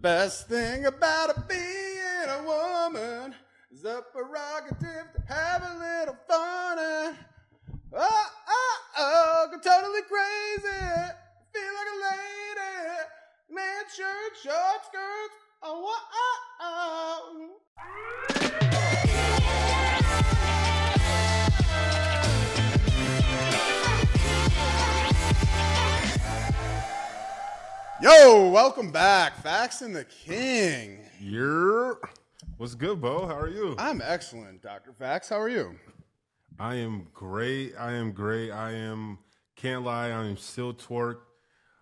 best thing about being a woman is the prerogative to have a little fun. And, oh, oh, oh, go totally crazy. Feel like a lady. Man shirt, short skirts. Oh, oh, oh. Yo, welcome back. Fax and the King. You're what's good, Bo? How are you? I'm excellent, Dr. Fax. How are you? I am great. I am great. I am can't lie, I am still torqued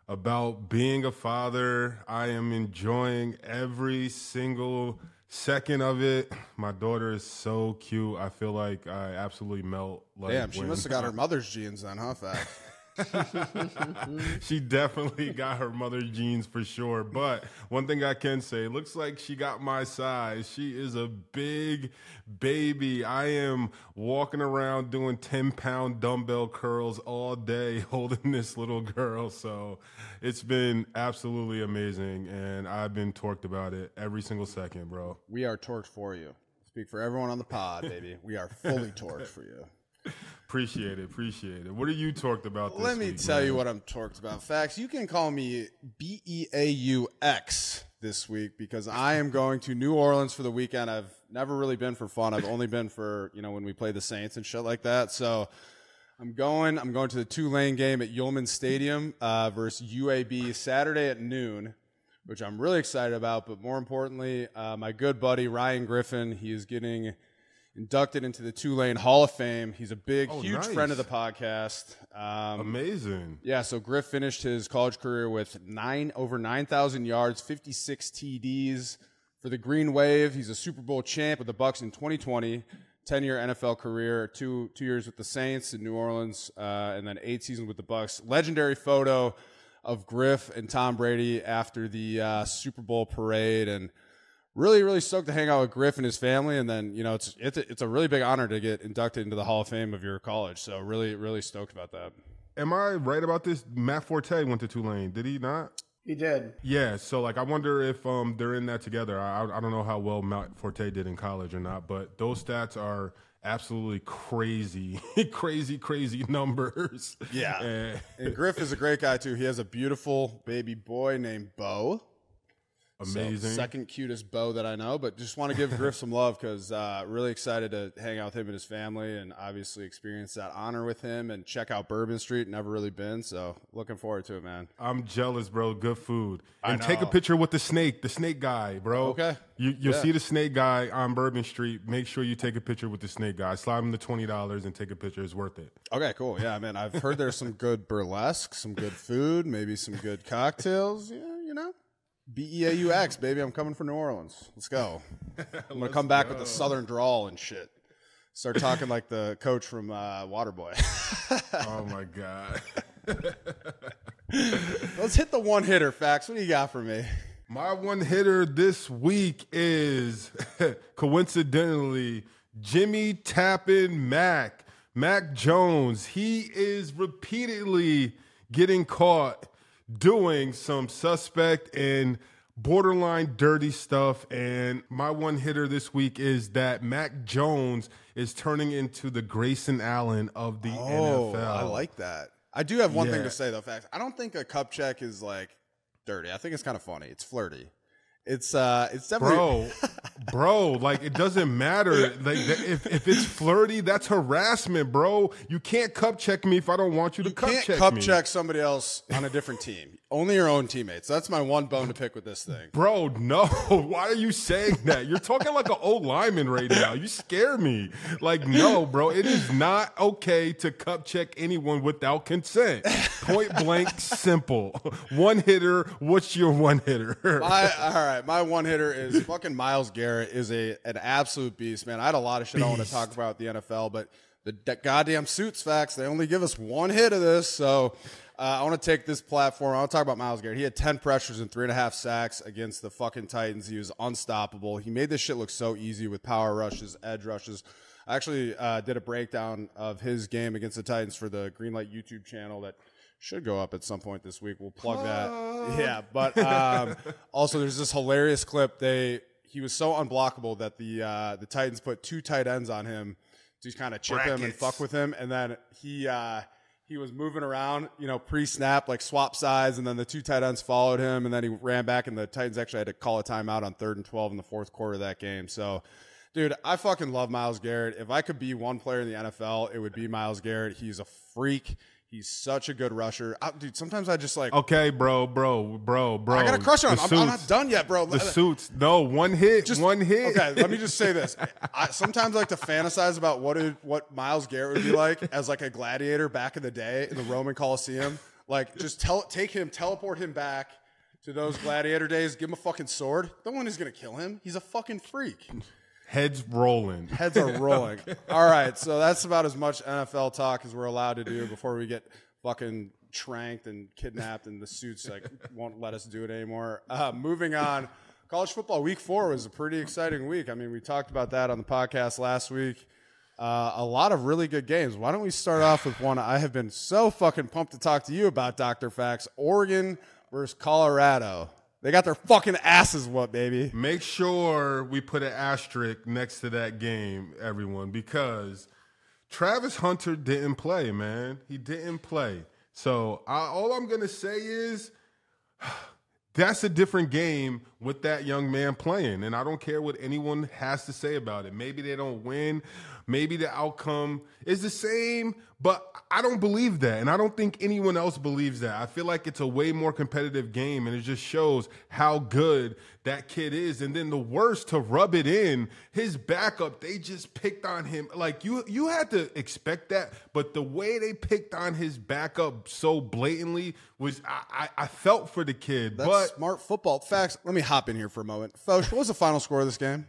about being a father. I am enjoying every single second of it. My daughter is so cute. I feel like I absolutely melt. Like Damn, she when- must have got her mother's genes then, huh, Fax? she definitely got her mother's genes for sure. But one thing I can say, looks like she got my size. She is a big baby. I am walking around doing 10 pound dumbbell curls all day holding this little girl. So it's been absolutely amazing. And I've been torqued about it every single second, bro. we are torqued for you. Speak for everyone on the pod, baby. We are fully torqued for you. Appreciate it. Appreciate it. What are you torqued about this Let me week, tell man? you what I'm torqued about. Fax, you can call me B E A U X this week because I am going to New Orleans for the weekend. I've never really been for fun. I've only been for, you know, when we play the Saints and shit like that. So I'm going. I'm going to the Tulane game at Yulman Stadium uh, versus UAB Saturday at noon, which I'm really excited about. But more importantly, uh, my good buddy Ryan Griffin, he is getting inducted into the Tulane Hall of Fame. He's a big, Oh, huge nice. friend of the podcast. Um, Amazing. yeah, so Griff finished his college career with nine over nine thousand yards, fifty six TDs for the Green Wave. He's a Super Bowl champ with the Bucks in 2020. 10 year NFL career, two two years with the Saints in New Orleans, uh, and then eight seasons with the Bucks. Legendary photo of Griff and Tom Brady after the uh, Super Bowl parade, and really really stoked to hang out with Griff and his family. And then you know it's it's a, it's a really big honor to get inducted into the Hall of Fame of your college. So really really stoked about that. Am I right about this? Matt Forte went to Tulane, did he not? He did. Yeah, so like I wonder if um they're in that together. I I don't know how well Matt Forte did in college or not, but those stats are absolutely crazy, crazy, crazy numbers. Yeah. And- And Griff is a great guy too. He has a beautiful baby boy named Bo. So, amazing. second cutest bow that I know, but just want to give Griff some love because uh, really excited to hang out with him and his family and obviously experience that honor with him and check out Bourbon Street. Never really been, so looking forward to it, man. I'm jealous, bro. Good food. And take a picture with the snake, the snake guy, bro. Okay. You you'll Yeah. see the snake guy on Bourbon Street. Make sure you take a picture with the snake guy. Slide him the twenty dollars and take a picture. It's worth it. Okay, cool. Yeah, man. I've heard there's some good burlesque, some good food, maybe some good cocktails. Yeah, you know. B E A U X, baby. I'm coming for New Orleans. Let's go. I'm gonna come back with the southern drawl and shit. Start talking like the coach from uh, Waterboy. oh my god. Let's hit the one hitter Fax. What do you got for me? My one hitter this week is coincidentally Jimmy Tappan Mac. Mac Jones. He is repeatedly getting caught doing some suspect and borderline dirty stuff. And my one hitter this week is that Mac Jones is turning into the Grayson Allen of the Oh, NFL. I like that. I do have one thing to say though, Fax. I don't think a cup check is like dirty. I think it's kind of funny. It's flirty. It's uh, it's definitely bro bro like it doesn't matter like if, if it's flirty that's harassment bro you can't cup check me if i don't want you to You cup can't check cup me check somebody else on a different team. Only your own teammates. That's my one bone to pick with this thing. Bro, no. Why are you saying that? You're talking like an old lineman right now. You scare me. Like, no, bro. It is not okay to cup check anyone without consent. Point blank, simple. One hitter. What's your one hitter? My all right, my one hitter is fucking Myles Garrett is a an absolute beast, man. I had a lot of shit I want to talk about the NFL, but the d- goddamn suits Fax they only give us one hit of this, so uh, I want to take this platform. I want to talk about Myles Garrett. He had ten pressures and three and a half sacks against the fucking Titans. He was unstoppable. He made this shit look so easy with power rushes, edge rushes. I actually uh, did a breakdown of his game against the Titans for the Greenlight YouTube channel that should go up at some point this week. We'll plug that. Yeah, but um, also there's this hilarious clip. They he was so unblockable that the uh, the Titans put two tight ends on him to kind of chip him and fuck with him, and then he uh, he was moving around, you know, pre-snap like swap sides, and then the two tight ends followed him, and then he ran back, and the Titans actually had to call a timeout on third and twelve in the fourth quarter of that game. So. Dude, I fucking love Myles Garrett. If I could be one player in the NFL, it would be Myles Garrett. He's a freak. He's such a good rusher. I, dude, sometimes I just like Okay, bro, bro, bro, bro. I got a crush on him. I'm, I'm not done yet, bro. The suits. No, one hit. Just- one hit. Okay, let me just say this. I sometimes like to fantasize about what it, what Myles Garrett would be like as like a gladiator back in the day in the Roman Coliseum. Like, just tell take him, teleport him back to those gladiator days. Give him a fucking sword. No one is gonna kill him. He's a fucking freak. Heads rolling. Heads are rolling. All right, so that's about as much NFL talk as we're allowed to do before we get fucking tranked and kidnapped, and the suits like won't let us do it anymore. Uh, moving on, college football week four was a pretty exciting week. I mean, we talked about that on the podcast last week. Uh, a lot of really good games. Why don't we start off with one I have been so fucking pumped to talk to you about, Dr. Fax? Oregon versus Colorado. They got their fucking asses whooped, baby. Make sure we put an asterisk next to that game, everyone, because Travis Hunter didn't play, man. He didn't play. So I, all I'm gonna say is that's a different game with that young man playing, and I don't care what anyone has to say about it. Maybe they don't win. Maybe the outcome is the same, but I don't believe that. And I don't think anyone else believes that. I feel like it's a way more competitive game, and it just shows how good that kid is. And then the worst to rub it in, his backup, they just picked on him. Like you you had to expect that, but the way they picked on his backup so blatantly was I, I, I felt for the kid. That's but smart football. Fax. Let me hop in here for a moment. Foch, what was the final score of this game?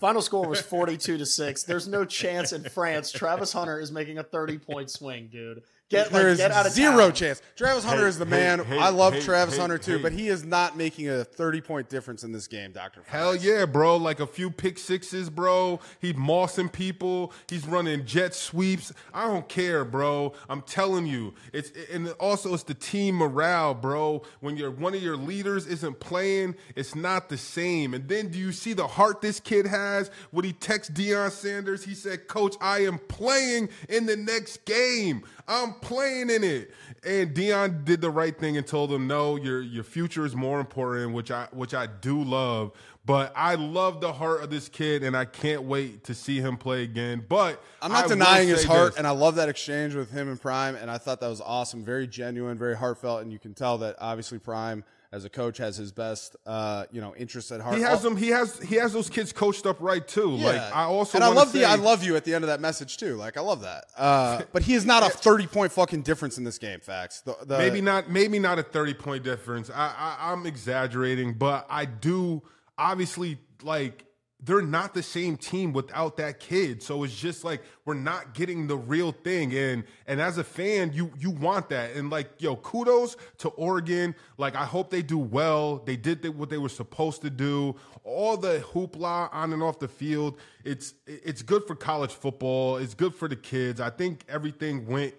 Final score was 42 to 6. There's no chance in France. Travis Hunter is making a 30 point swing, dude. Get, There like, is get out of zero town. chance. Travis Hunter Hey, is the hey, man. hey, I love hey, Travis hey, Hunter too, hey. but he is not making a 30 point difference in this game, Dr. Hell yeah, bro. Like a few pick sixes, bro. He's mossing people. He's running jet sweeps. I don't care, bro. I'm telling you. It's and also it's the team morale, bro. When you're one of your leaders isn't playing, it's not the same. And then do you see the heart this kid has? When he texts Deion Sanders, he said, Coach, I am playing in the next game. I'm playing in it. And Deion did the right thing and told him, "No, your your future is more important," which I which I do love. But I love the heart of this kid, and I can't wait to see him play again. But I'm not will denying his heart, this. and I love that exchange with him and Prime, and I thought that was awesome, very genuine, very heartfelt, and you can tell that obviously Prime, as a coach, has his best, uh, you know, interest at heart. he has them. He has he has those kids coached up right too. Like. I also and I love the I love you at the end of that message too. Like I love that. Uh, but he is not a 30 point fucking difference in this game. Fax. The, the, maybe not maybe not a 30 point difference I, I i'm exaggerating but i do obviously like they're not the same team without that kid. So it's just like we're not getting the real thing. And and as a fan you you want that. And like yo kudos to oregon. Like i hope they do well. They did what they were supposed to do. All the hoopla on and off the field it's it's good for college football. It's good for the kids. I think everything went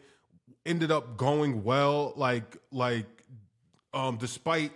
ended up going well. Like like um despite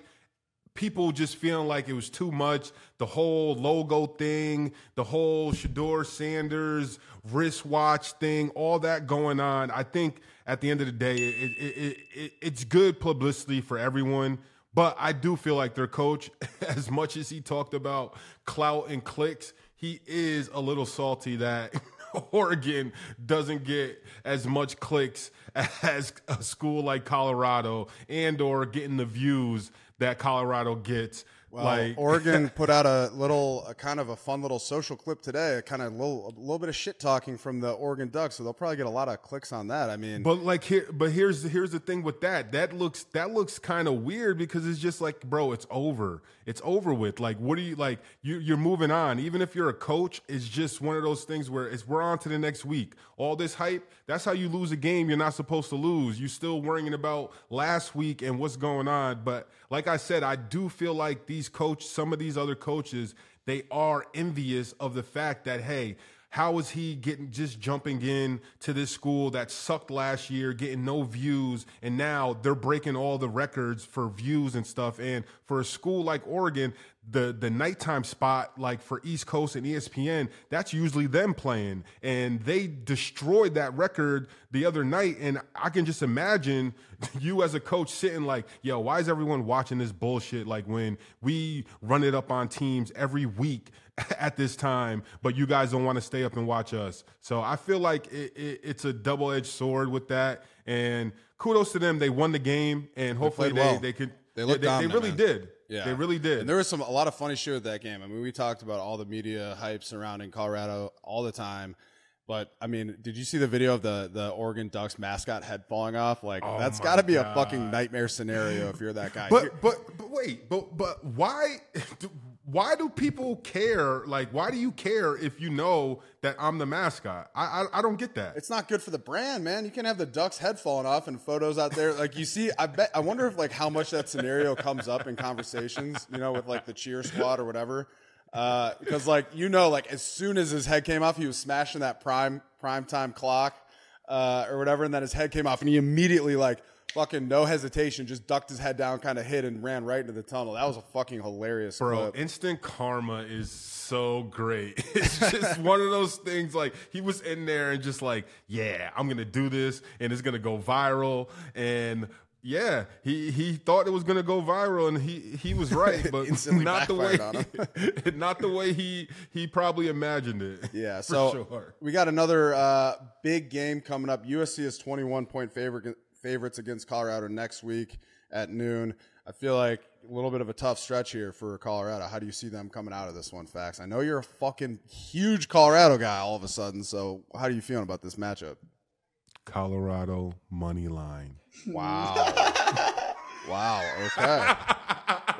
people just feeling like it was too much. The whole logo thing the whole Shedeur Sanders wristwatch thing all that going on. I think at the end of the day it, it, it, it, it's good publicity for everyone but I do feel like their coach as much as he talked about clout and clicks he is a little salty that Oregon doesn't get as much clicks as a school like Colorado and or getting the views that Colorado gets. Well, like Oregon put out a little, a kind of a fun little social clip today, a kind of little, a little bit of shit talking from the Oregon Ducks, so they'll probably get a lot of clicks on that. I mean, But like here, but here's here's the thing with that. That looks that looks kind of weird because it's just like, bro, it's over. It's over with. Like, what are you like? You you're moving on. Even if you're a coach, it's just one of those things where it's we're on to the next week. All this hype. That's how you lose a game you're not supposed to lose. You're still worrying about last week and what's going on. But like I said, I do feel like these coach, some of these other coaches, they are envious of the fact that hey How is he getting just jumping in to this school that sucked last year, getting no views, and now they're breaking all the records for views and stuff. And for a school like Oregon, the the nighttime spot, like for East Coast and ESPN, that's usually them playing, and they destroyed that record the other night. And I can just imagine you as a coach sitting like, "Yo, why is everyone watching this bullshit?" Like when we run it up on teams every week at this time, but you guys don't want to stay up and watch us. So I feel like it, it, it's a double edged sword with that. And kudos to them, they won the game, and hopefully they well. they, could. They looked they, they dominant, really man. did. Yeah, they really did. And there was some a lot of funny shit with that game. I mean, we talked about all the media hype surrounding Colorado all the time. But I mean, did you see the video of the the Oregon Ducks mascot head falling off? Like Oh that's got to be a fucking nightmare scenario if you're that guy. But but but wait, but but why why do people care? Like why do you care if you know that I'm the mascot? I I, I don't get that. it's not good for the brand, man. You can have the duck's head falling off and photos out there. Like you see, I bet I wonder if like how much that scenario comes up in conversations, you know, with like the cheer squad or whatever. Uh, because like you know, like as soon as his head came off, he was smashing that prime prime time clock, uh, or whatever, and then his head came off, and he immediately like fucking no hesitation, just ducked his head down, kind of hid, and ran right into the tunnel. That was a fucking hilarious Bro, clip. instant karma is so great. It's just one of those things like he was in there and just like, yeah, I'm gonna do this and it's gonna go viral. And yeah, he he thought it was gonna go viral and he he was right, but not the way backfired not the way he he probably imagined it. Yeah, so sure. we got another uh, big game coming up. USC is 21 point favorite, favorites against Colorado next week at noon. I feel like a little bit of a tough stretch here for Colorado. How do you see them coming out of this one, Fax? I know you're a fucking huge Colorado guy all of a sudden, so how are you feeling about this matchup? Colorado money line. Wow. wow, okay.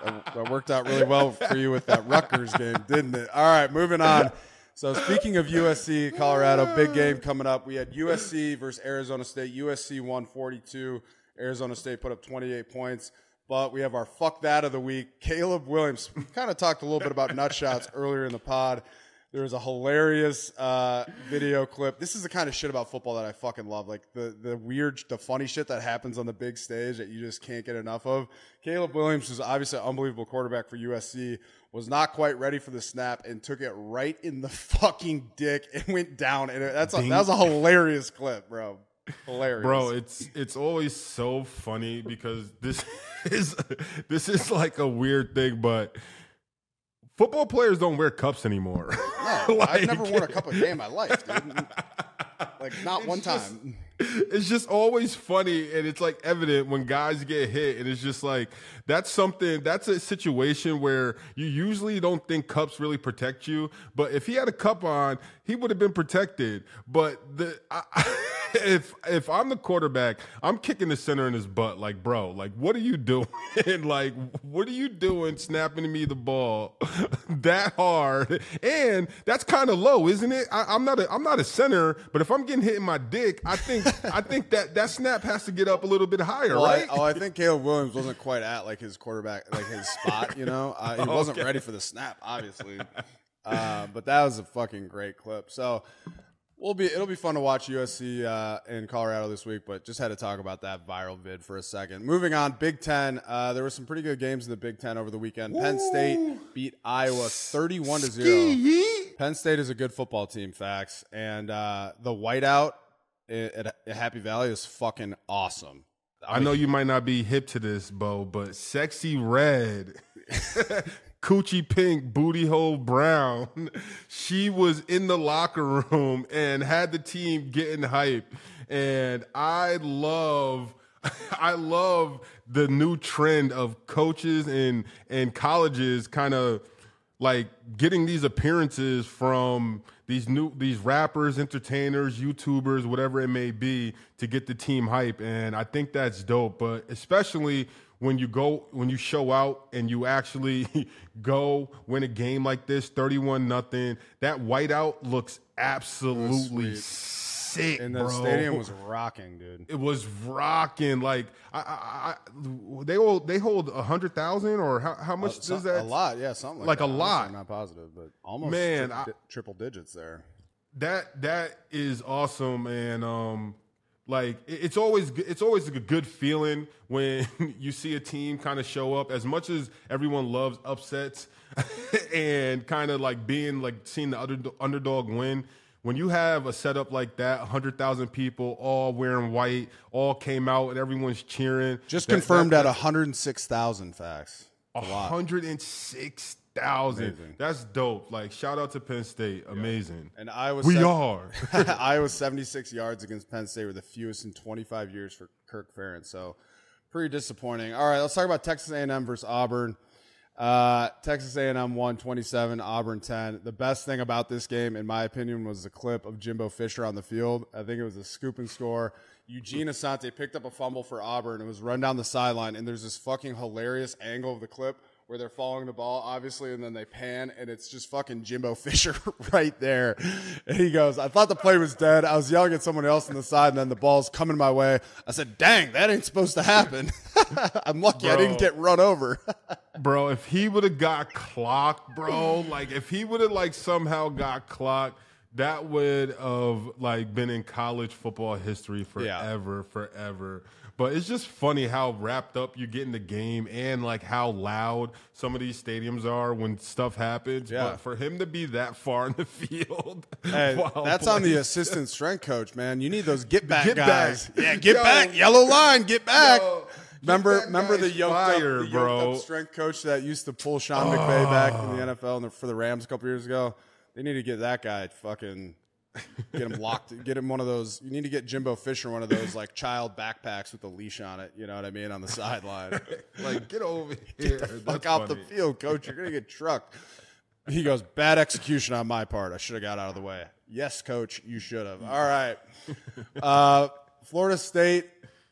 That, that worked out really well for you with that Rutgers game, didn't it? All right, moving on. So speaking of USC, Colorado, big game coming up. We had USC versus Arizona State. USC won 42. Arizona State put up 28 points. But we have our fuck that of the week. Caleb Williams. We kind of talked a little bit about nut shots earlier in the pod. There was a hilarious uh, video clip. This is the kind of shit about football that I fucking love. Like the the weird, the funny shit that happens on the big stage that you just can't get enough of. Caleb Williams is obviously an unbelievable quarterback for USC. Was not quite ready for the snap and took it right in the fucking dick and went down. And that's a, that was a hilarious clip, bro. Hilarious, Bro, it's it's always so funny because this is this is like a weird thing, but football players don't wear cups anymore. No, Like- I've never worn a cup a day in my life, dude. Like not one just- time. It's just always funny and it's like evident when guys get hit and it's just like that's something that's a situation where you usually don't think cups really protect you but if he had a cup on he would have been protected. But the I, if if i'm the quarterback i'm kicking the center in his butt like bro like what are you doing And like what are you doing snapping to me the ball that hard and that's kind of low isn't it I, i'm not a i'm not a center but if i'm getting hit in my dick i think i think that that snap has to get up a little bit higher Well, right I, oh, I think Caleb Williams wasn't quite at like his quarterback, like his spot. You know, uh, he wasn't Okay. ready for the snap, obviously. Uh, but that was a fucking great clip. So we'll be it'll be fun to watch USC uh, in Colorado this week. But just had to talk about that viral vid for a second. Moving on, Big Ten. Uh, there were some pretty good games in the Big Ten over the weekend. Penn State beat Iowa thirty-one to zero. Penn State is a good football team, Fax, and uh, the whiteout at, at Happy Valley is fucking awesome. I know you might not be hip to this, Bo, but sexy red, coochie pink, booty hole brown. She was in the locker room and had the team getting hype. And I love I love the new trend of coaches and and colleges kind of like getting these appearances from these new these rappers, entertainers, YouTubers, whatever it may be, to get the team hype, and I think that's dope. But especially when you go when you show out and you actually go win a game like this, thirty-one nothing. That whiteout looks absolutely sick, and the bro. stadium was rocking, dude. It was rocking. Like I, I, I they hold they hold a hundred thousand or how, how much So- does that? a lot, yeah, something like, Like a lot. I'm not positive, but almost Man, tri- I- triple digits there. that that is awesome, and um, like it's always it's always a good feeling when you see a team kind of show up. As much as everyone loves upsets and kind of like being like seeing the under, underdog win, when you have a setup like that, 100,000 people all wearing white, all came out and everyone's cheering. Just that, confirmed that, at 106,000 Fax. 106 thousand. That's dope. Like shout out to Penn State. Yeah. Amazing. And Iowa. We are. Iowa seventy six yards against Penn State were the fewest in twenty five years for Kirk Ferentz. So pretty disappointing. All right, let's talk about Texas A and M versus Auburn. Uh, Texas A&M won 27, Auburn 10. The best thing about this game, in my opinion, was the clip of Jimbo Fisher on the field. I think it was a scoop and score. Eugene Asante picked up a fumble for Auburn and was run down the sideline, and there's this fucking hilarious angle of the clip where they're following the ball, obviously, and then they pan, and it's just fucking Jimbo Fisher right there. And he goes, I thought the play was dead. I was yelling at someone else on the side, and then the ball's coming my way. I said, dang, that ain't supposed to happen. I'm lucky I didn't get run over. bro, if he would have got clocked, bro, like if he would have like somehow got clocked, that would have like been in college football history Yeah. forever, forever. But it's just funny how wrapped up you get in the game and like how loud some of these stadiums are when stuff happens. Yeah. But for him to be that far in the field, Hey, that's on the assistant strength coach, man. You need those get back Get guys. back. Yeah, get Yo. back. Yellow line, get back. Yo, remember, get remember the yoked, fire, up, the yoked bro. up strength coach that used to pull Sean McVay back in the ah. NFL and the, for the Rams a couple years ago. They need to get that guy fucking get him locked. Get him one of those. You need to get Jimbo Fisher one of those like child backpacks with the leash on it. You know what I mean on the sideline. like get over here. Get the Fuck off the field, coach. You're gonna get trucked. He goes, bad execution on my part. I should have got out of the way. Yes, coach, you should have. All right. Uh, Florida State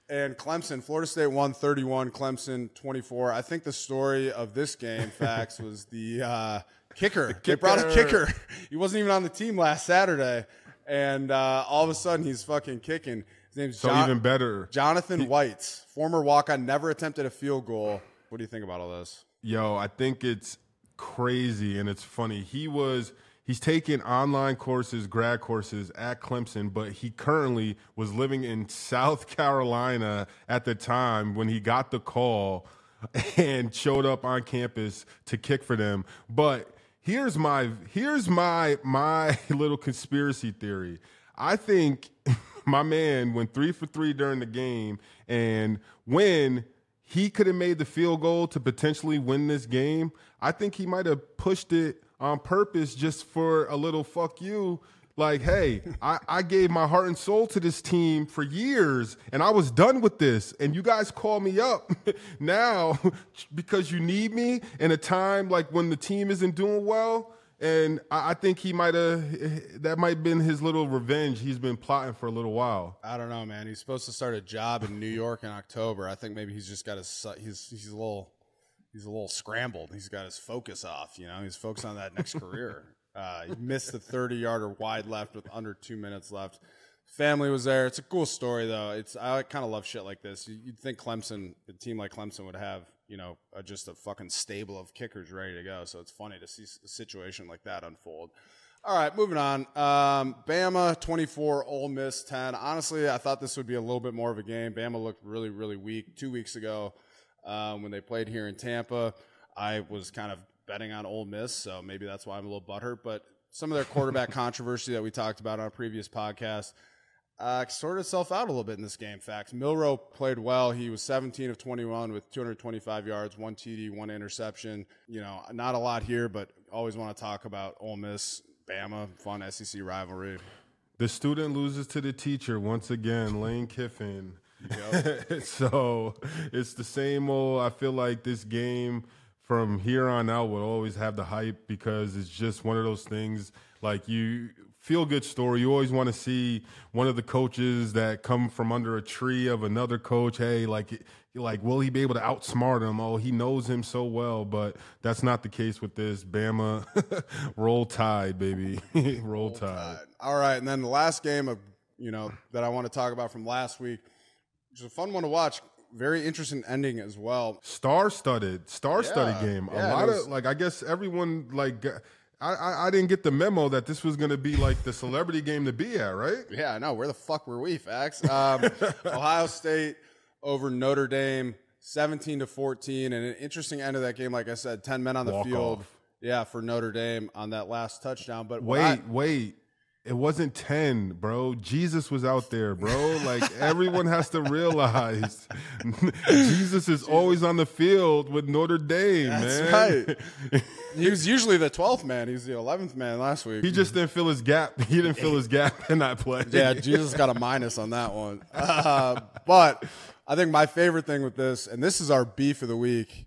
and Clemson. Florida State won 31, Clemson 24. I think the story of this game, Fax, was the uh, kicker. They brought a kicker. kicker. He wasn't even on the team last Saturday. And uh, all of a sudden, he's fucking kicking. His name's So Jon- even better. Jonathan White, former walk-on, never attempted a field goal. What do you think about all this? Yo, I think it's crazy and it's funny. He was he's taking online courses, grad courses at Clemson, but he currently was living in South Carolina at the time when he got the call and showed up on campus to kick for them. But here's my here's my my little conspiracy theory. I think my man went 3 for 3 during the game and when he could have made the field goal to potentially win this game. I think he might have pushed it on purpose just for a little fuck you. Like, hey, I, I gave my heart and soul to this team for years and I was done with this. And you guys call me up now because you need me in a time like when the team isn't doing well. And I, I think he might have, that might have been his little revenge he's been plotting for a little while. I don't know, man. He's supposed to start a job in New York in October. I think maybe he's just got his he's he's a little he's a little scrambled. He's got his focus off. You know, he's focused on that next career. Uh, he missed the thirty yarder wide left with under two minutes left. Family was there. It's a cool story though. It's I kind of love shit like this. You- You'd think Clemson, a team like Clemson, would have you know a, just a fucking stable of kickers ready to go. So it's funny to see a situation like that unfold. All right, moving on. Um, Bama 24, Ole Miss 10. Honestly, I thought this would be a little bit more of a game. Bama looked really, really weak two weeks ago um, when they played here in Tampa. I was kind of betting on Ole Miss, so maybe that's why I'm a little butthurt. But some of their quarterback controversy that we talked about on a previous podcast uh, sorted itself out a little bit in this game. Fax. Milroe played well. He was 17 of 21 with 225 yards, one TD, one interception. You know, not a lot here, but always want to talk about Ole Miss, Bama, fun SEC rivalry. The student loses to the teacher once again, Lane Kiffin. so it's the same old. I feel like this game from here on out will always have the hype because it's just one of those things. Like you feel good story. You always want to see one of the coaches that come from under a tree of another coach. Hey, like like will he be able to outsmart him? Oh, he knows him so well, but that's not the case with this. Bama, roll tide, baby, roll tide. All right, and then the last game of you know that I want to talk about from last week, which is a fun one to watch. Very interesting ending as well. star-studded, star-studded Yeah, game. yeah, a lot was- of like, I guess everyone like, got- I, I, I didn't get the memo that this was going to be like the celebrity game to be at, right? Yeah, I know. Where the fuck were we, Fax? Um, Ohio State over Notre Dame, 17 to 14. And an interesting end of that game, like I said, 10 men on the Walk field. off. Yeah, for Notre Dame on that last touchdown. But Wait, I- wait. It wasn't 10, bro. Jesus was out there, bro. Like everyone has to realize Jesus is always on the field with Notre Dame, That's man. right. he was usually the 12th man. He was the 11th man last week. He just didn't fill his gap. He didn't fill his gap in that play. Yeah, Jesus got a minus on that one. Uh, but I think my favorite thing with this, and this is our beef of the week,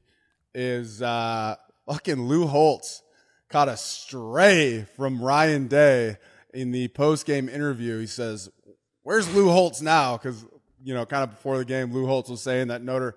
is uh, fucking Lou Holtz caught a stray from Ryan Day in the post game interview. He says, Where's Lou Holtz now? Because, you know, kind of before the game, Lou Holtz was saying that Notre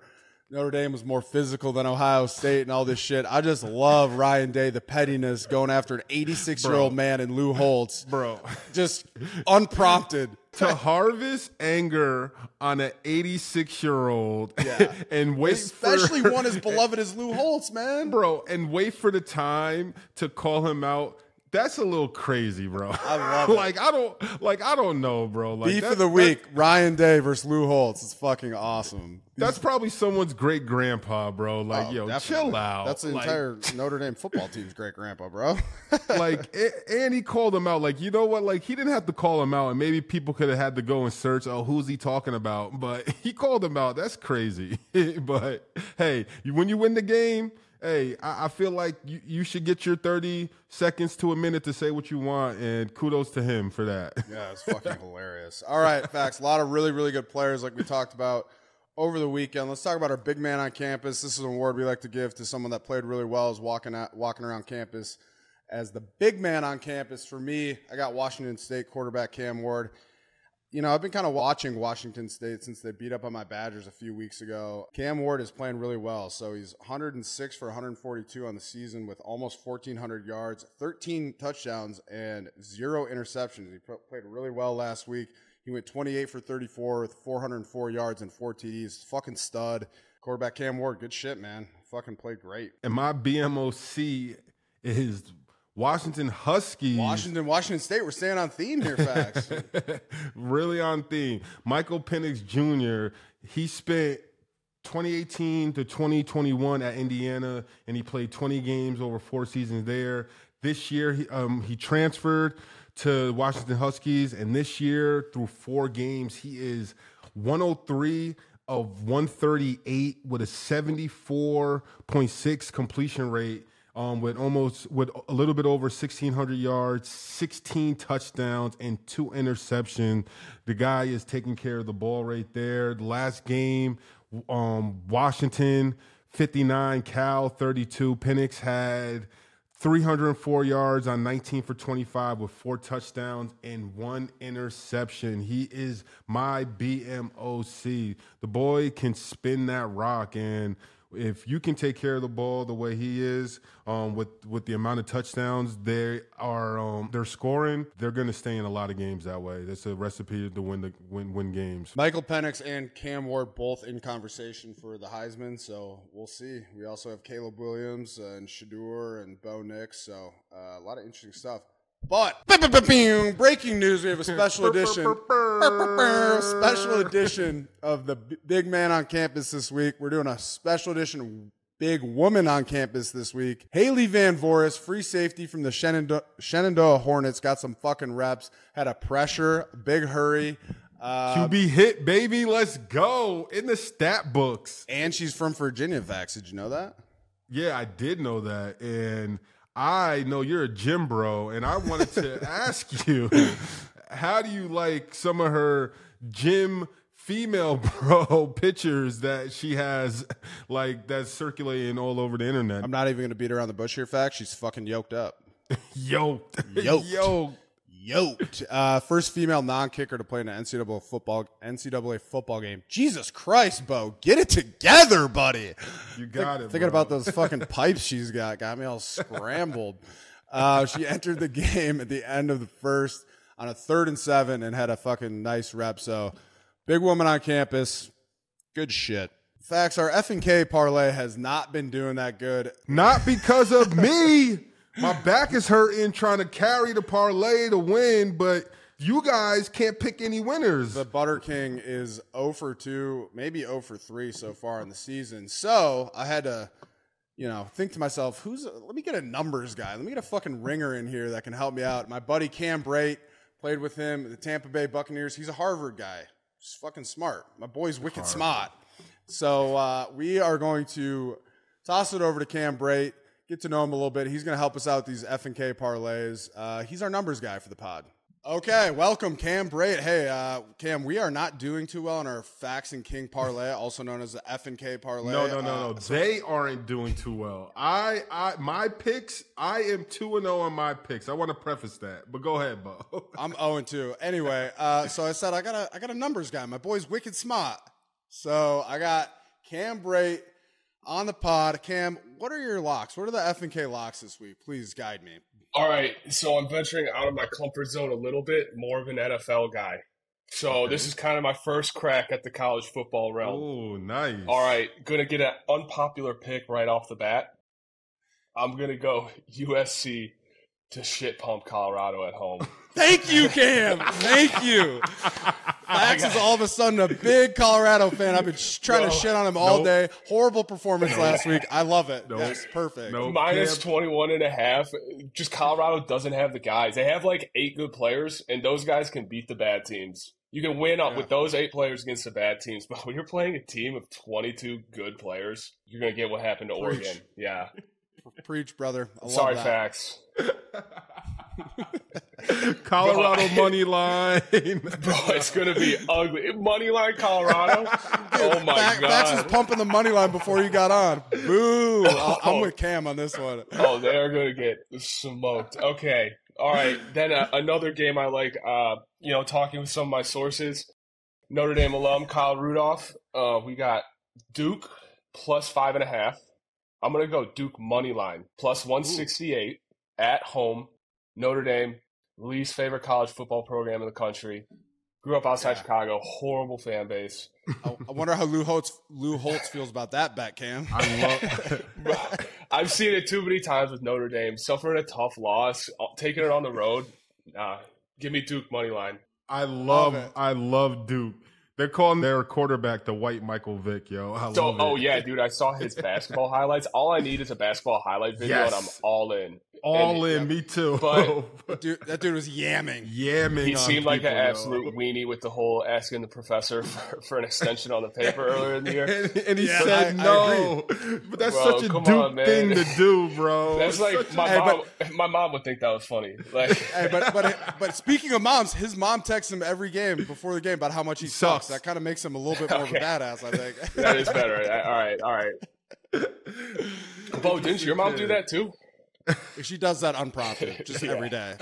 Notre Dame was more physical than Ohio State and all this shit. I just love Ryan Day, the pettiness, going after an 86 year old man in Lou Holtz bro. just unprompted. to harvest anger on an 86 year old Yeah. and wait Especially for, one as beloved as Lou Holtz, man. bro and wait for the time to call him out that's a little crazy bro I love it. like i don't like i don't know bro like Beef of the week, Ryan Day versus Lou Holtz. It's fucking awesome. that's probably someone's great grandpa bro like Oh, yo definitely. chill out That's the Like- entire Notre Dame football team's great grandpa, bro. like a- and he called him out like you know what like he didn't have to call him out and maybe people could have had to go and search oh who's he talking about but he called him out that's crazy but hey when you win the game hey I, I feel like you, you should get your 30 seconds to a minute to say what you want and kudos to him for that Yeah, it's fucking hilarious. All right, Fax. A lot of really, really good players, like we talked about over the weekend. Let's talk about our big man on campus. This is an award we like to give to someone that played really well, is walking out, walking around campus as the big man on campus. For me, I got Washington State quarterback Cam Ward. You know, I've been kind of watching Washington State since they beat up on my Badgers a few weeks ago. Cam Ward is playing really well. So he's 106 for 142 on the season with almost 1,400 yards, 13 touchdowns, and zero interceptions. He played really well last week. He went 28 for 34 with 404 yards and four TDs. Fucking stud. Quarterback Cam Ward, good shit, man. Fucking played great. and my bmoc is washington huskies Washington, Washington State, we're staying on theme here, Fax. really on theme. Michael Penix Jr. He spent 2018 to 2021 at Indiana, and he played 20 games over four seasons there. This year, he, um, he transferred to Washington Huskies, and this year, through four games, he is 103 of 138 with a 74.6 completion rate um, with almost with a little bit over 1600 yards 16 touchdowns and two interceptions the guy is taking care of the ball right there the last game um, washington 59 cal 32 Penix had 304 yards on 19 for 25 with four touchdowns and one interception. He is my BMOC. The boy can spin that rock and if you can take care of the ball the way he is, um, with with the amount of touchdowns they are um, they're scoring, they're going to stay in a lot of games that way. That's a recipe to win the win win games. Michael Penix and Cam Ward both in conversation for the Heisman, so we'll see. We also have Caleb Williams and Shedeur and Bo Nix, so uh, a lot of interesting stuff. But breaking news: we have a special edition, special edition of the big man on campus this week. We're doing a special edition big woman on campus this week. Haley Van Voorhis, free safety from the Shenandoah, Shenandoah Hornets, got some fucking reps, had a pressure, big hurry. Uh, QB hit, baby. Let's go in the stat books. and she's from Virginia, Fax. Did you know that? Yeah, I did know that. And I know you're a gym bro. And I wanted to ask you, how do you like some of her gym female bro pictures that she has, like, that's circulating all over the internet? I'm not even going to beat around the bush here, Fact, She's fucking yoked up. Yoked. Yoked. Yoked. Yoked. Uh, first female non-kicker to play in an NCAA football NCAA football game. Jesus Christ, Bo, get it together, buddy. You got it. Thinking bro. about those fucking pipes she's got got me all scrambled. Uh, she entered the game at the end of the first on a third and seven and had a fucking nice rep. So, big woman on campus, good shit. Fax, our F and K parlay has not been doing that good. Not because of me, My back is hurting trying to carry the parlay to win, but you guys can't pick any winners. The Butter King is 0 for 2, maybe 0 for 3 so far in the season. So I had to, you know, think to myself, who's, let me get a numbers guy. Let me get a fucking ringer in here that can help me out. My buddy Cam Brate played with him the Tampa Bay Buccaneers. He's a Harvard guy. He's fucking smart. My boy's wicked smart. So uh, we are going to toss it over to Cam Brate, get to know him a little bit. He's going to help us out with these F and K parlays. Uh, he's our numbers guy for the pod. Okay, welcome Cam Brate. Hey, uh, Cam, we are not doing too well on our Fax and King parlay, also known as the F and K parlay. No, no, no, Uh, no. They aren't doing too well. I, I, my picks. I am two and zero on my picks. I want to preface that, but go ahead, Bo. I'm 0 and 2. Anyway, uh, so I said I got a I got a numbers guy. My boy's wicked smart. So I got Cam Brate on the pod. Cam, what are your locks? What are the F and K locks this week? Please guide me. All right, so I'm venturing out of my comfort zone a little bit, more of an NFL guy. So this is kind of my first crack at the college football realm. Oh, nice. All right, gonna get an unpopular pick right off the bat. I'm gonna go USC to shit pump Colorado at home. Thank you, Cam. Thank you. Fax is all of a sudden a big Colorado fan. I've been sh- trying to shit on him all Nope. day. Horrible performance last week. I love it. Nope. Yes, perfect. Nope. Minus Cam- 21 and a half. Just Colorado doesn't have the guys. They have like eight good players, and those guys can beat the bad teams. You can win up Yeah. with those eight players against the bad teams, but when you're playing a team of 22 good players, you're going to get what happened to Preach. Oregon. Yeah. Preach, brother. I love Sorry, that. Fax. Colorado Bro, money line. Bro, it's going to be ugly. Money line Colorado? Oh my Fax, Fax was God. pumping the money line before you got on. Boo. I- I'm Oh. with Cam on this one. Oh, they are going to get smoked. Okay. All right. Then uh, another game I like, uh, you know, talking with some of my sources, Notre Dame alum Kyle Rudolph. Uh, we got Duke plus five and a half. I'm going to go Duke money line plus 168 at home. Notre Dame, least favorite college football program in the country. Grew up outside Yeah. Chicago. Horrible fan base. I, I wonder how Lou Holtz, Lou Holtz feels about that bet, Cam. I love, I've seen it too many times with Notre Dame suffering a tough loss, uh, taking it on the road. Nah, give me Duke money line. I love. it. I love Duke. They're calling their quarterback the white Michael Vick, yo. I So, love oh it. yeah, dude, I saw his basketball highlights. All I need is a basketball highlight video, and I'm all in. All And- in. Me too. But- oh. Dude, that dude was yamming. Yamming. He on seemed like people, an yo. absolute weenie with the whole asking the professor for, for an extension on the paper earlier in the year. And, and he Yeah, said I- I no. but that's Bro, such a come Duke on, thing to do, bro. That's like Such a- my Hey, mom. my mom would think that was funny. Like, Hey, but but but speaking of moms, his mom texts him every game before the game about how much he sucks. Sucks. That kind of makes him a little bit more Okay. of a badass, I think. that is better. All right, all right. Bo, didn't your mom do that too? she does that unprompted, just Yeah. every day.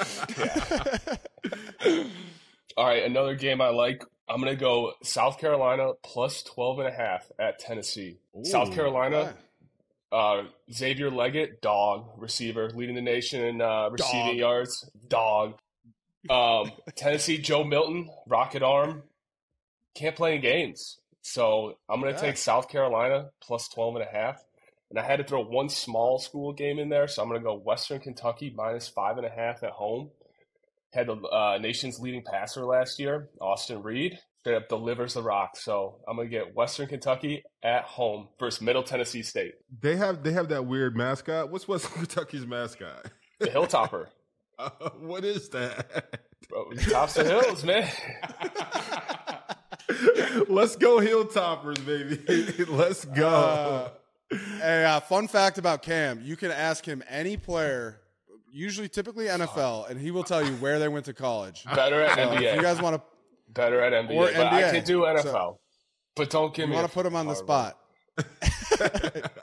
All right, another game I like. I'm going to go South Carolina plus 12 and a half at Tennessee. South Ooh, Carolina, uh, Xavier Legette, dog, receiver, leading the nation in uh, receiving Dog. yards, dog. Um, Tennessee, Joe Milton, rocket arm, can't play in games. So I'm going to Yeah. take South Carolina plus 12 and a half. And I had to throw one small school game in there, so I'm going to go Western Kentucky minus five and a half at home. Had the uh, nation's leading passer last year, Austin Reed, straight up delivers the rock. So I'm going to get Western Kentucky at home versus Middle Tennessee State. they have they have that weird mascot. What's Western Kentucky's mascot? The Hilltopper. Uh, what is that? Bro, tops the hills, man. Let's go Hilltoppers, baby. Let's go. Uh, Hey, uh, fun fact about Cam: you can ask him any player, usually typically NFL, and he will tell you where they went to college. Better at So if NBA. you guys want to, Better at NBA. Or but I can do NFL. So- but don't give you me want to put him on the spot.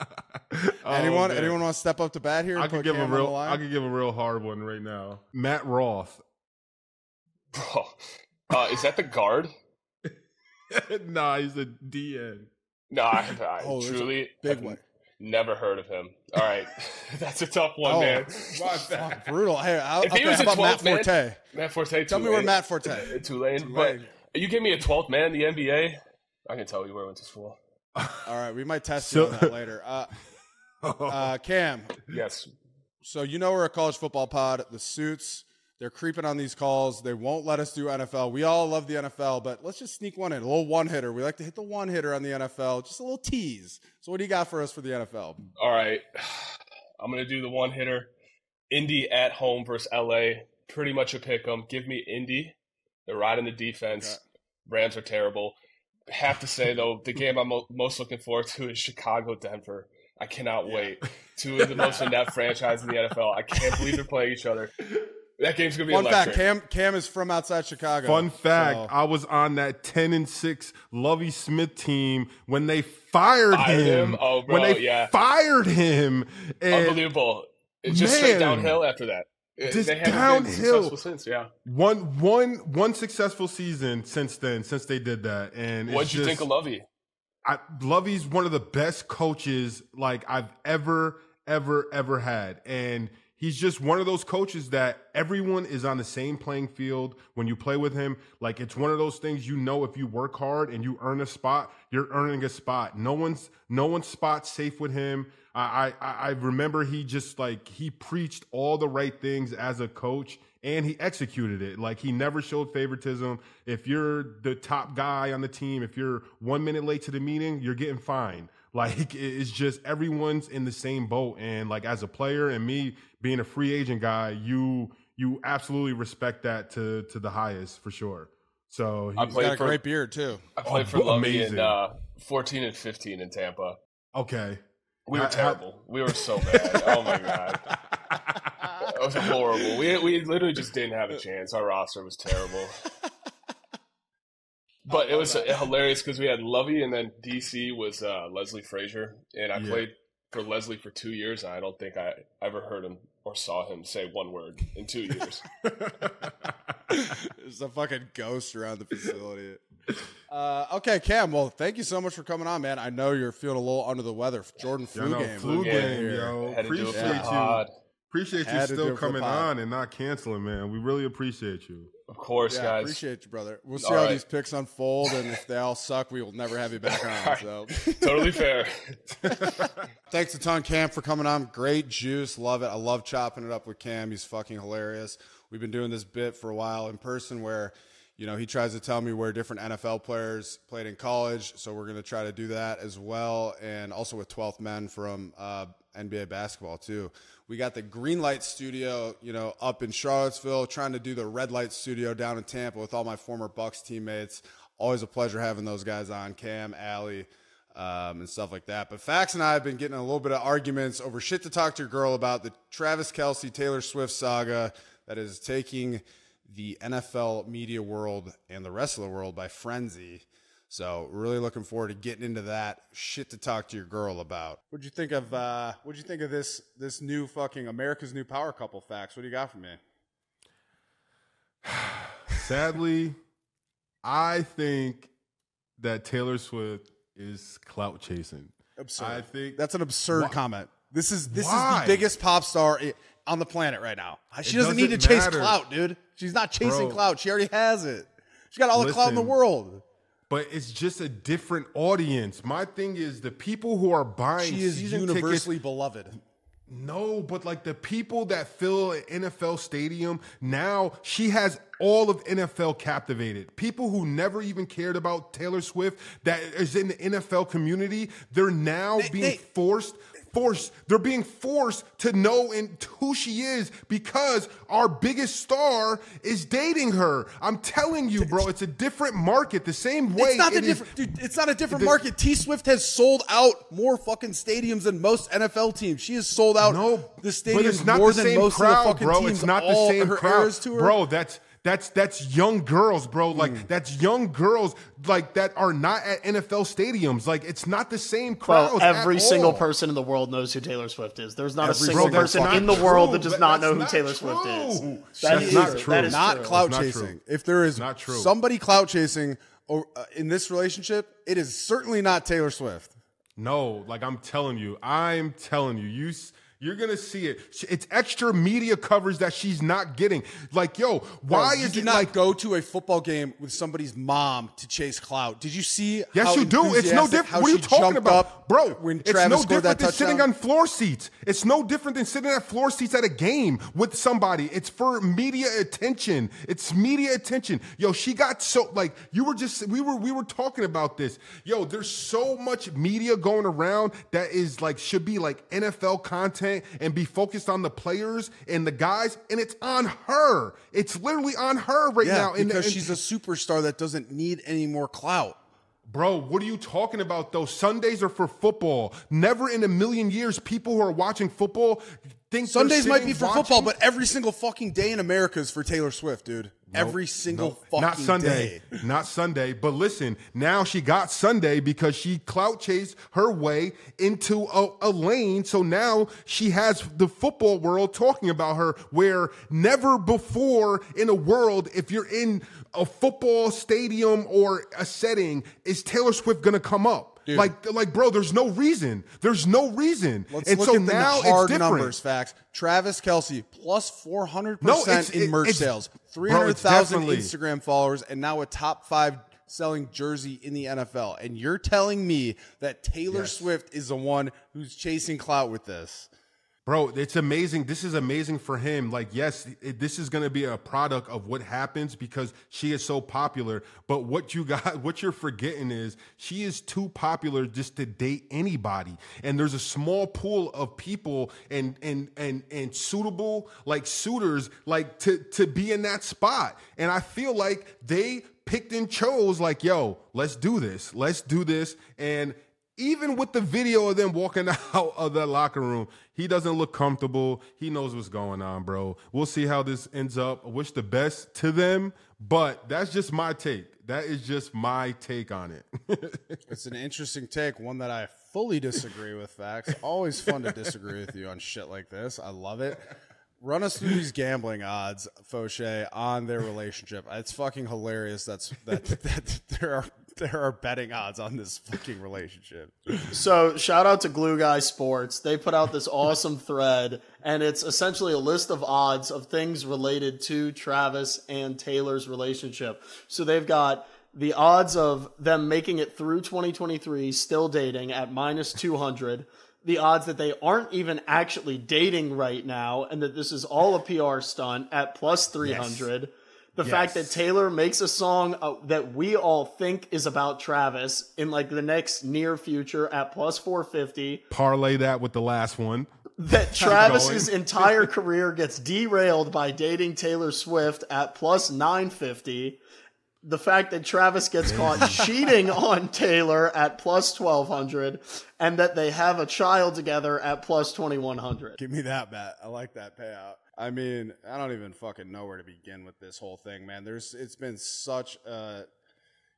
Oh, anyone? man. Anyone want to step up to bat here? And I could give a Cam on real? I could give a real hard one right now. Matt Roth. Bro, uh, is that the guard? nah, he's a DN. No, I, I oh, truly big one. Never heard of him. All right, that's a tough one, Oh, man. fuck, brutal. Hey, I'll, If he okay, was how a about Matt 12th man- Forte? Matt Forte. Tell me where Matt Forte. Tulane. Tulane. But you give me a 12th man in the NBA, I can tell you where I went to school. All right, we might test So- you on that later. Uh, uh, Cam, Yes. So you know we're a college football pod. The suits, they're creeping on these calls. They won't let us do NFL. We all love the NFL, but let's just sneak one in. A little one hitter. We like to hit the one hitter on the NFL. Just a little tease. So what do you got for us for the NFL? All right. I'm going to do the one hitter. Indy at home versus LA. Pretty much a pick 'em. Give me Indy. They're riding the defense. Rams are terrible. Have to say though, the game I'm most looking forward to is Chicago Denver. I cannot wait. Two of the most inept franchises in the NFL. I can't believe they're playing each other. That game's gonna be Fun electric. fact: Cam Cam is from outside Chicago. Fun fact: So- I was on that ten and six Lovie Smith team when they fired Fired him. him? Oh, bro, when they yeah. fired him, and Unbelievable. It's just straight downhill after that. It- Just they haven't downhill. been successful since. Yeah. one one one successful season since then, since they did that. And What'd you just, think of Lovie? I, Lovie's one of the best coaches like I've ever, ever, ever had. And he's just one of those coaches that everyone is on the same playing field when you play with him. Like it's one of those things you know if you work hard and you earn a spot, you're earning a spot. No one's no one's spot safe with him. I I, I remember he just like he preached all the right things as a coach and he executed it. Like he never showed favoritism. If you're the top guy on the team, if you're one minute late to the meeting, you're getting fined. Like it's just everyone's in the same boat. And like as a player and me being a free agent guy, you you absolutely respect that to to the highest for sure. So I he's- played Got a for great beard too. I played Oh, for Lovie amazing. in uh, 14 and 15 in Tampa. okay. We were How- how- terrible. We were so bad. oh my god, it was horrible. We we literally just didn't have a chance. Our roster was terrible. But it was uh, hilarious because we had Lovie and then DC was uh, Leslie Frazier, and I Yeah. played for Leslie for two years. And I don't think I ever heard him or saw him say one word in two years. There's a fucking ghost around the facility. Uh, okay, Cam. Well, thank you so much for coming on, man. I know you're feeling a little under the weather. Jordan Yeah, flu no, game. flu Yeah. game, yo. Had do it for Appreciate the you. Pod. Appreciate you Had to do still it for the coming on and not canceling, man. We really appreciate you. Of course, Yeah, guys. appreciate you, brother. We'll see All how right. these picks unfold, and if they all suck, we will never have you back on. So, totally fair. thanks a ton, Cam, for coming on. Great juice, love it. I love chopping it up with Cam. He's fucking hilarious. We've been doing this bit for a while in person, where you know he tries to tell me where different NFL players played in college. So we're gonna try to do that as well, and also with 12th Men from uh, NBA basketball too. We got the Green Light Studio, you know, up in Charlottesville, trying to do the Red Light Studio down in Tampa with all my former Bucks teammates. Always a pleasure having those guys on, Cam, Allie, um, and stuff like that. But Fax and I have been getting a little bit of arguments over shit to talk to your girl about the Travis Kelce Taylor Swift saga that is taking the NFL media world and the rest of the world by frenzy. So really looking forward to getting into that shit to talk to your girl about. What'd you think of uh what'd you think of this this new fucking America's new power couple Fax? What do you got for me? Sadly, I think that Taylor Swift is clout chasing. Absurd. I think That's an absurd Why- comment. This is this Why? is the biggest pop star on the planet right now. She It doesn't need to doesn't chase clout, dude. She's not chasing Bro. clout. She already has it. She got all the clout in the world. But it's just a different audience. My thing is the people who are buying She is universally tickets. beloved. No, but like the people that fill an NFL stadium now, she has all of NFL captivated. People who never even cared about Taylor Swift that is in the NFL community, they're now being they- forced forced they're being forced to know and who she is because our biggest star is dating her. I'm telling you, bro, it's a different market. The same way It's not it is- different, dude. It's not a different the- market. T Swift has sold out more fucking stadiums than most NFL teams. She has sold out No, the but stadiums it's not more the than same most crowd, of the fucking bro. teams. It's not the same crowd, eras to her. bro. That's that's that's young girls, bro. Like Hmm. that's young girls, like that are not at NFL stadiums. Like it's not the same crowd. Well, every single person in the world knows who Taylor Swift is. There's not a single single person in the Not world that does That- not know who not Taylor Swift true. is. That's That is not true. true. That is not true. clout not chasing. true. If there is not true. somebody clout chasing or, uh, in this relationship, it is certainly not Taylor Swift. No, like I'm telling you, I'm telling you, you s- You're gonna see it. It's extra media coverage that she's not getting. Like, yo, why Bro, you is do it not like? go to a football game with somebody's mom to chase clout? Did you see? Yes, you do. It's no different. What are you talking about, bro? When it's Travis no scored that different than sitting on floor seats. It's no different than sitting at floor seats at a game with somebody. It's for media attention. It's media attention. Yo, she got so like you were just we were we were talking about this. Yo, there's so much media going around that is like should be like NFL content and be focused on the players and the guys, and it's on her. It's literally on her right yeah, now. And- because and- she's a superstar that doesn't need any more clout. Bro, what are you talking about though? Sundays are for football. Never in a million years, people who are watching football think Sundays might be for watching- football, but every single fucking day in America is for Taylor Swift, dude. every single fucking day. not Sunday, day. not Sunday. But listen, now she got Sunday because she clout chased her way into a, a lane. So now she has the football world talking about her. Where never before in a world, if you're in a football stadium or a setting, is Taylor Swift gonna come up? Like, like, bro, there's no reason. There's no reason. Let's and look so at the now hard it's different. numbers Fax. Travis Kelce plus four hundred percent in merch it's- sales, three hundred thousand Instagram followers, and now a top five selling jersey in the NFL. And you're telling me that Taylor Yes. Swift is the one who's chasing clout with this? Bro, it's amazing. This is amazing for him. Like, yes, it, this is going to be a product of what happens because she is so popular. But what you got, what you're forgetting is she is too popular just to date anybody. And there's a small pool of people and and and and suitable like suitors like to to be in that spot. And I feel like they picked and chose like, yo, let's do this. Let's do this. And even with the video of them walking out of the locker room, he doesn't look comfortable. He knows what's going on, bro. We'll see how this ends up. I wish the best to them, but that's just my take. That is just my take on it. It's an interesting take, one that I fully disagree with. Fax. Always fun to disagree with you on shit like this. I love it. Run us through these gambling odds, Fauché, on their relationship. It's fucking hilarious. That's that, that there are there are betting odds on this fucking relationship. So shout out to Glue Guy Sports. They put out this awesome thread, and it's essentially a list of odds of things related to Travis and Taylor's relationship. So they've got the odds of them making it through 2023, still dating at minus 200. The odds that they aren't even actually dating right now, and that this is all a PR stunt at plus 300. The fact that Taylor makes a song uh, that we all think is about Travis in like the next near future at plus 450. Parlay that with the last one. That Travis's entire career gets derailed by dating Taylor Swift at plus 950. The fact that Travis gets caught cheating on Taylor at plus 1200 and that they have a child together at plus 2100. Give me that bet. I like that payout. I mean, I don't even fucking know where to begin with this whole thing, man. There's it's been such a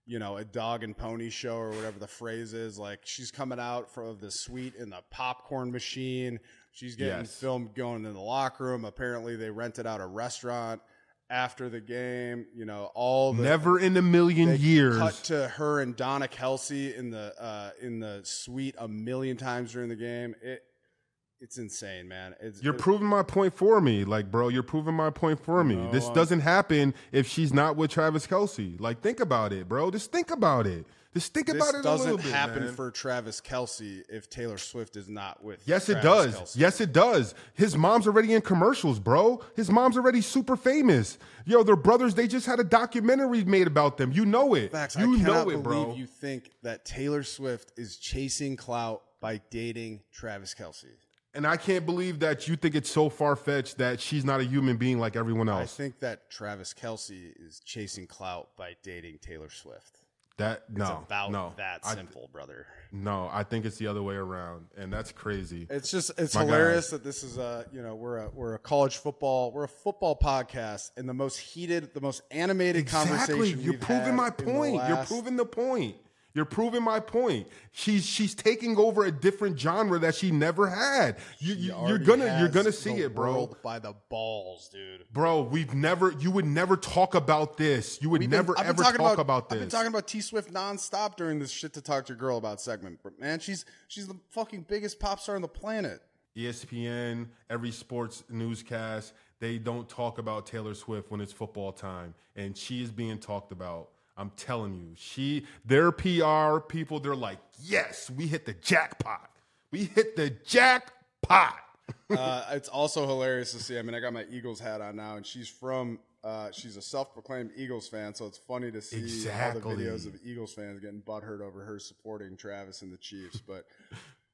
you know, a dog and pony show or whatever the phrase is. Like she's coming out from the suite in the popcorn machine. She's getting Yes. filmed going in the locker room. Apparently they rented out a restaurant after the game. You know, all the Never in a million years. cut to her and Donna Kelce in the uh, in the suite a million times during the game. It it's insane, man. It's, You're it- proving my point for me. Like, bro, you're proving my point for me. No, this I'm- doesn't happen if she's not with Travis Kelce. Like, think about it, bro. Just think about it. Just think about it a little doesn't bit. happen man. for Travis Kelce if Taylor Swift is not with. Yes, it does. Kelce. Yes, it does. His mom's already in commercials, bro. His mom's already super famous. Yo, their brothers, they just had a documentary made about them. You know it. Facts. You I cannot know it, believe bro. you think that Taylor Swift is chasing clout by dating Travis Kelce. And I can't believe that you think it's so far fetched that she's not a human being like everyone else. I think that Travis Kelce is chasing clout by dating Taylor Swift. that It's no, about no, that simple, brother. no, I think it's the other way around, and that's crazy. It's just it's My hilarious that this is a you know we're a we're a college football we're a football podcast and the most heated the most animated Exactly. conversation You're proving my point. You're proving the point. You're proving my point. She's she's taking over a different genre that she never had. You, you're gonna you're gonna see it, bro. by the balls, dude. Bro, we've never you would never talk about this. You would been- never ever talking talk about, this. I've been talking about T Swift nonstop during this shit to talk to your girl about segment. But man, she's she's the fucking biggest pop star on the planet. ESPN, every sports newscast, they don't talk about Taylor Swift when it's football time, and she is being talked about. I'm telling you, she, their PR people, they're like, yes, we hit the jackpot. We hit the jackpot. uh, it's also hilarious to see. I mean, I got my Eagles hat on now, and she's from. Uh, she's a self-proclaimed Eagles fan, so it's funny to see Exactly. all the videos of Eagles fans getting butthurt over her supporting Travis and the Chiefs. But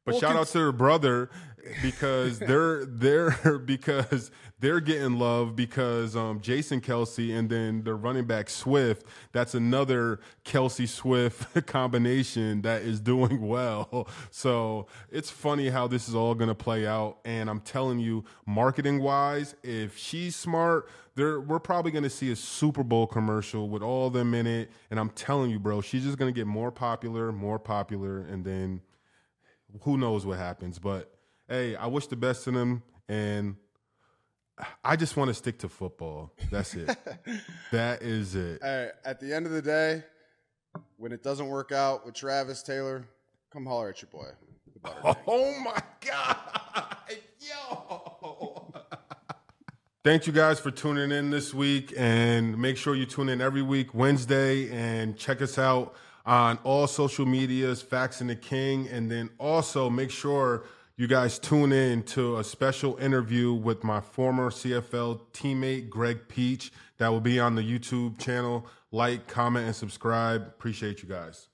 But Well, shout out to her brother because they're they're because they're getting love because um, Jason Kelce and then the running back Swift. That's another Kelce Swift combination that is doing well. So it's funny how this is all going to play out. And I'm telling you, marketing wise, if she's smart, there we're probably going to see a Super Bowl commercial with all them in it. And I'm telling you, bro, she's just going to get more popular, more popular, and then who knows what happens. But hey, I wish the best to them, and I just want to stick to football. That's it. that is it. Hey, at the end of the day, when it doesn't work out with Travis Taylor, come holler at your boy. Oh my god, yo! Thank you guys for tuning in this week, and make sure you tune in every week Wednesday and check us out on all social medias, Fax and the King, and then also make sure you guys tune in to a special interview with my former CFL teammate Greg Peach that will be on the YouTube channel. Like, comment, and subscribe. Appreciate you guys.